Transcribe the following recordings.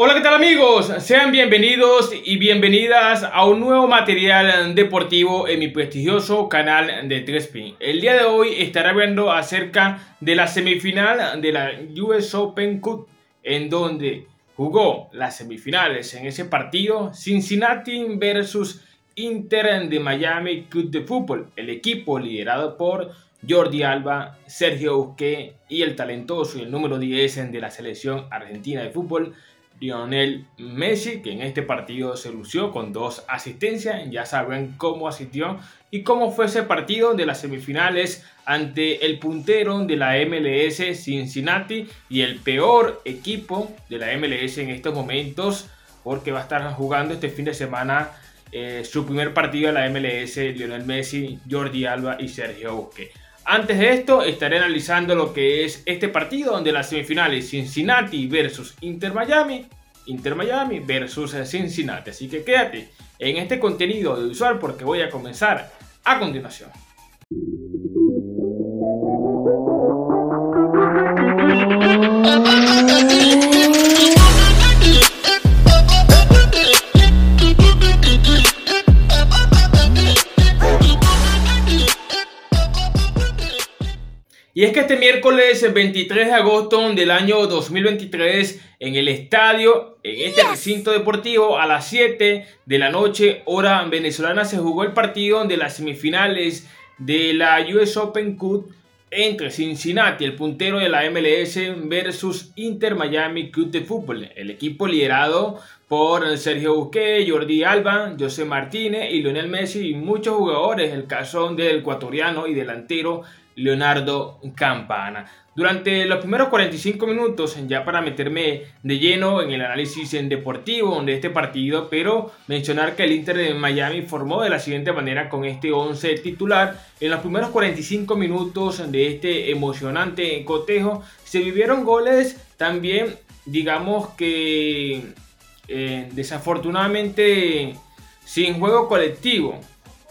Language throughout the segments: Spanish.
Hola, ¿qué tal amigos? Sean bienvenidos y bienvenidas a un nuevo material deportivo en mi prestigioso canal de 3P. El día de hoy estaré hablando acerca de la semifinal de la US Open Cup, en donde jugó las semifinales en ese partido Cincinnati versus Inter de Miami Club de Fútbol, el equipo liderado por Jordi Alba, Sergio Busquets y el talentoso y el número 10 de la selección argentina de fútbol, Lionel Messi, que en este partido se lució con dos asistencias. Ya saben cómo asistió y cómo fue ese partido de las semifinales ante el puntero de la MLS Cincinnati y el peor equipo de la MLS en estos momentos, porque va a estar jugando este fin de semana eh, su primer partido de la MLS, Lionel Messi, Jordi Alba y Sergio Busquets. Antes de esto, estaré analizando lo que es este partido donde las semifinales Cincinnati versus Inter Miami, Inter Miami versus Cincinnati. Así que quédate en este contenido audiovisual porque voy a comenzar a continuación. Miércoles 23 de agosto del año 2023 en el estadio, en este recinto deportivo, a las 7 de la noche, hora venezolana, se jugó el partido de las semifinales de la US Open Cup entre Cincinnati, el puntero de la MLS, versus Inter Miami Club de Fútbol, el equipo liderado por Sergio Busquets, Jordi Alba, José Martínez y Lionel Messi y muchos jugadores, el caso del ecuatoriano y delantero Leonardo Campana. Durante los primeros 45 minutos, ya para meterme de lleno en el análisis en deportivo de este partido, pero mencionar que el Inter de Miami formó de la siguiente manera con este 11 titular. En los primeros 45 minutos de este emocionante cotejo se vivieron goles también, digamos que eh, desafortunadamente sin juego colectivo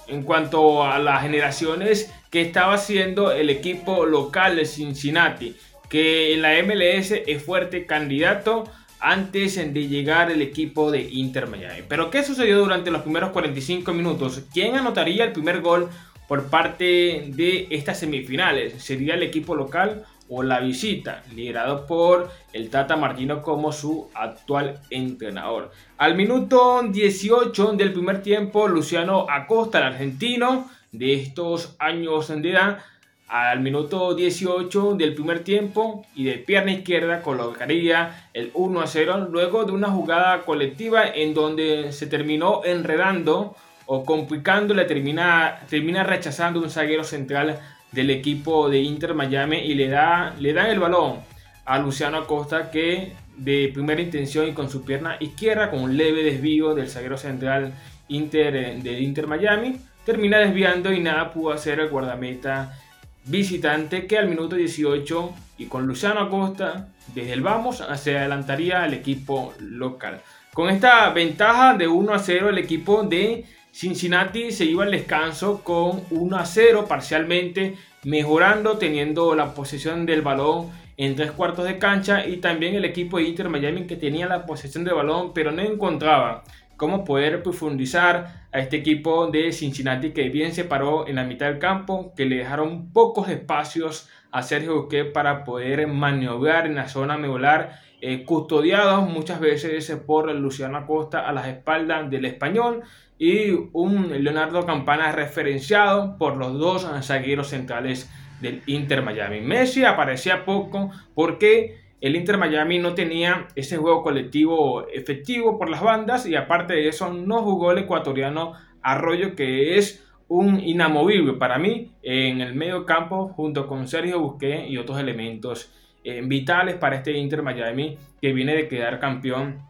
en cuanto a las generaciones que estaba haciendo el equipo local de Cincinnati, que en la MLS es fuerte candidato antes de llegar el equipo de Inter Miami. Pero ¿qué sucedió durante los primeros 45 minutos? ¿Quién anotaría el primer gol por parte de estas semifinales? ¿Sería el equipo local o la visita, liderado por el Tata Martino como su actual entrenador. Al minuto 18 del primer tiempo, Luciano Acosta, el argentino, de estos años de edad al minuto 18 del primer tiempo y de pierna izquierda colocaría el 1 a 0 luego de una jugada colectiva en donde se terminó enredando o complicando, le termina, termina rechazando un zaguero central del equipo de Inter Miami y le, da, le dan el balón a Luciano Acosta que de primera intención y con su pierna izquierda con un leve desvío del zaguero central Inter, de Inter Miami termina desviando y nada pudo hacer el guardameta visitante que al minuto 18 y con Luciano Acosta desde el vamos se adelantaría al equipo local. Con esta ventaja de 1 a 0 el equipo de Cincinnati se iba al descanso con 1 a 0 parcialmente mejorando teniendo la posesión del balón en tres cuartos de cancha y también el equipo de Inter Miami que tenía la posesión del balón pero no encontraba cómo poder profundizar a este equipo de Cincinnati que bien se paró en la mitad del campo, que le dejaron pocos espacios a Sergio Busquets para poder maniobrar en la zona medular, eh, custodiados muchas veces por Luciano Acosta a las espaldas del español y un Leonardo Campana referenciado por los dos zagueros centrales del Inter Miami. Messi aparecía poco porque el Inter Miami no tenía ese juego colectivo efectivo por las bandas y aparte de eso no jugó el ecuatoriano Arroyo que es un inamovible para mí en el medio campo junto con Sergio Busquets y otros elementos eh, vitales para este Inter Miami que viene de quedar campeón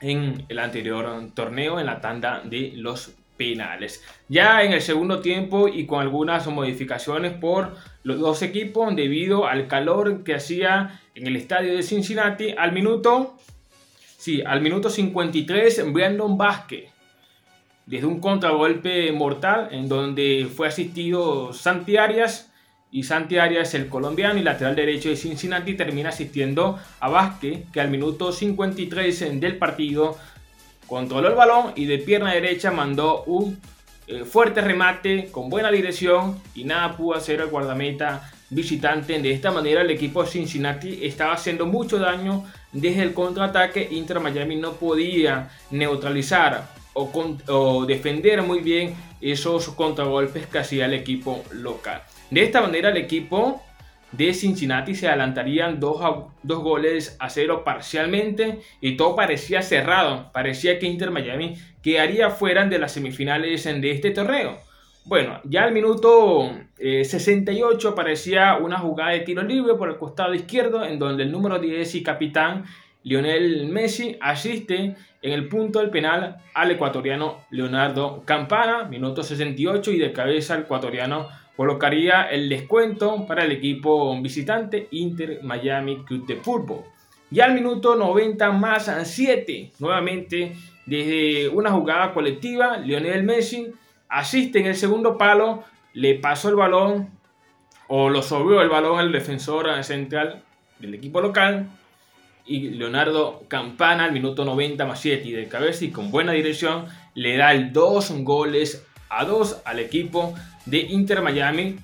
en el anterior torneo en la tanda de los Ya en el segundo tiempo y con algunas modificaciones por los dos equipos debido al calor que hacía en el estadio de Cincinnati al minuto sí, al minuto 53 Brandon Vázquez desde un contragolpe mortal en donde fue asistido Santi Arias y Santi Arias, el colombiano y lateral derecho de Cincinnati, termina asistiendo a Vázquez, que al minuto 53 del partido controló el balón y de pierna derecha mandó un eh, fuerte remate con buena dirección y nada pudo hacer el guardameta visitante. De esta manera el equipo Cincinnati estaba haciendo mucho daño desde el contraataque. Inter Miami no podía neutralizar o, o defender muy bien esos contragolpes que hacía el equipo local. De esta manera el equipo de Cincinnati se adelantarían dos, dos goles a cero parcialmente y todo parecía cerrado. Parecía que Inter Miami quedaría fuera de las semifinales de este torneo. Bueno, ya al minuto 68 eh, aparecía una jugada de tiro libre por el costado izquierdo en donde el número 10 y capitán Lionel Messi asiste en el punto del penal al ecuatoriano Leonardo Campana, minuto 68 y de cabeza el ecuatoriano colocaría el descuento para el equipo visitante Inter Miami Club de Fútbol. Ya al minuto 90 más 7, nuevamente desde una jugada colectiva, Lionel Messi asiste en el segundo palo, le pasó el balón o lo sobró el balón al defensor central del equipo local y Leonardo Campana al minuto 90 más 7 y de cabeza y con buena dirección le da el 2 goles a 2 al equipo de Inter Miami.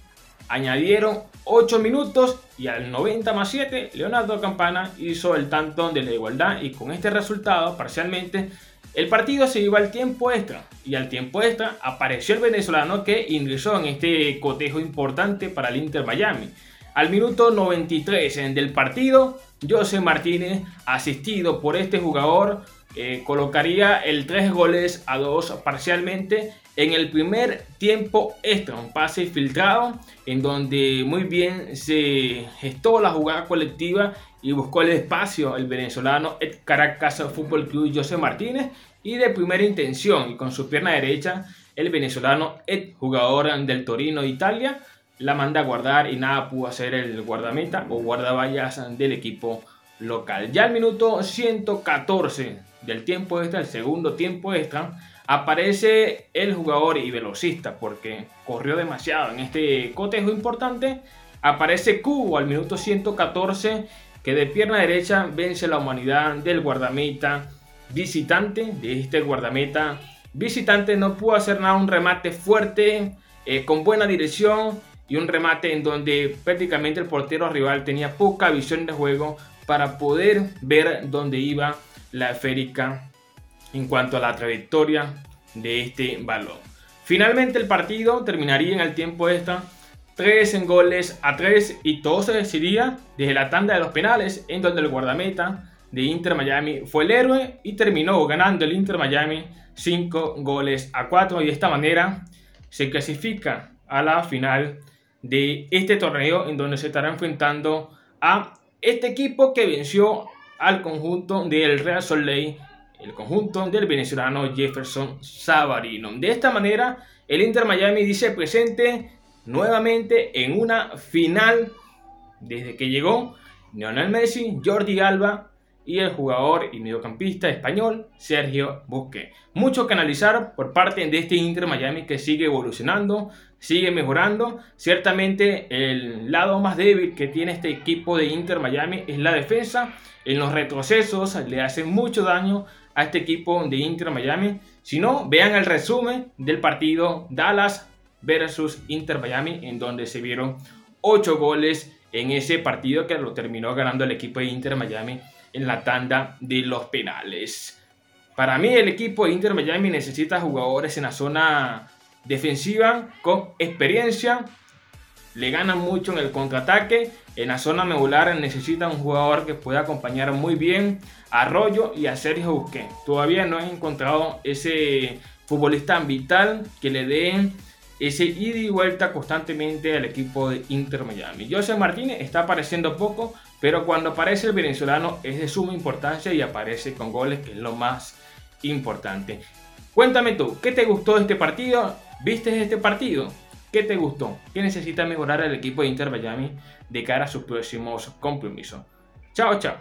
Añadieron 8 minutos y al 90 más 7 Leonardo Campana hizo el tanto de la igualdad y con este resultado parcialmente el partido se iba al tiempo extra y al tiempo extra apareció el venezolano que ingresó en este cotejo importante para el Inter Miami. Al minuto 93 del partido, José Martínez, asistido por este jugador, eh, colocaría el 3 goles a 2 parcialmente en el primer tiempo extra, un pase filtrado en donde muy bien se gestó la jugada colectiva y buscó el espacio el venezolano el Caracas Fútbol Club José Martínez y de primera intención y con su pierna derecha el venezolano Ed, jugador del Torino de Italia, la manda a guardar y nada pudo hacer el guardameta o guardaballas del equipo local. Ya al minuto 114 del tiempo extra, el segundo tiempo extra, aparece el jugador y velocista porque corrió demasiado en este cotejo importante. Aparece Cubo al minuto 114 que de pierna derecha vence la humanidad del guardameta visitante. De este guardameta visitante no pudo hacer nada, un remate fuerte, eh, con buena dirección y un remate en donde prácticamente el portero rival tenía poca visión de juego para poder ver dónde iba la esférica en cuanto a la trayectoria de este balón. Finalmente el partido terminaría en el tiempo extra 3 en goles a 3 y todo se decidiría desde la tanda de los penales en donde el guardameta de Inter Miami fue el héroe y terminó ganando el Inter Miami 5 goles a 4 y de esta manera se clasifica a la final de este torneo en donde se estará enfrentando a este equipo que venció al conjunto del Real Soleil, el conjunto del venezolano Jefferson Savarino. De esta manera, el Inter Miami dice presente nuevamente en una final desde que llegó Lionel Messi, Jordi Alba y el jugador y mediocampista español Sergio Busquets. Mucho que analizar por parte de este Inter Miami que sigue evolucionando, sigue mejorando. Ciertamente el lado más débil que tiene este equipo de Inter Miami es la defensa. En los retrocesos le hacen mucho daño a este equipo de Inter Miami. Si no, vean el resumen del partido Dallas versus Inter Miami en donde se vieron 8 goles en ese partido que lo terminó ganando el equipo de Inter Miami en la tanda de los penales. Para mí el equipo de Inter Miami necesita jugadores en la zona defensiva con experiencia. Le ganan mucho en el contraataque. En la zona medular necesita un jugador que pueda acompañar muy bien a Arroyo y a Sergio Busquets. Todavía no he encontrado ese futbolista vital que le dé ese ida y vuelta constantemente al equipo de Inter Miami. José Martínez está apareciendo poco, pero cuando aparece el venezolano es de suma importancia y aparece con goles, que es lo más importante. Cuéntame tú, ¿qué te gustó de este partido? ¿Viste este partido? ¿Qué te gustó? ¿Qué necesita mejorar el equipo de Inter Miami de cara a sus próximos compromisos? Chao, chao.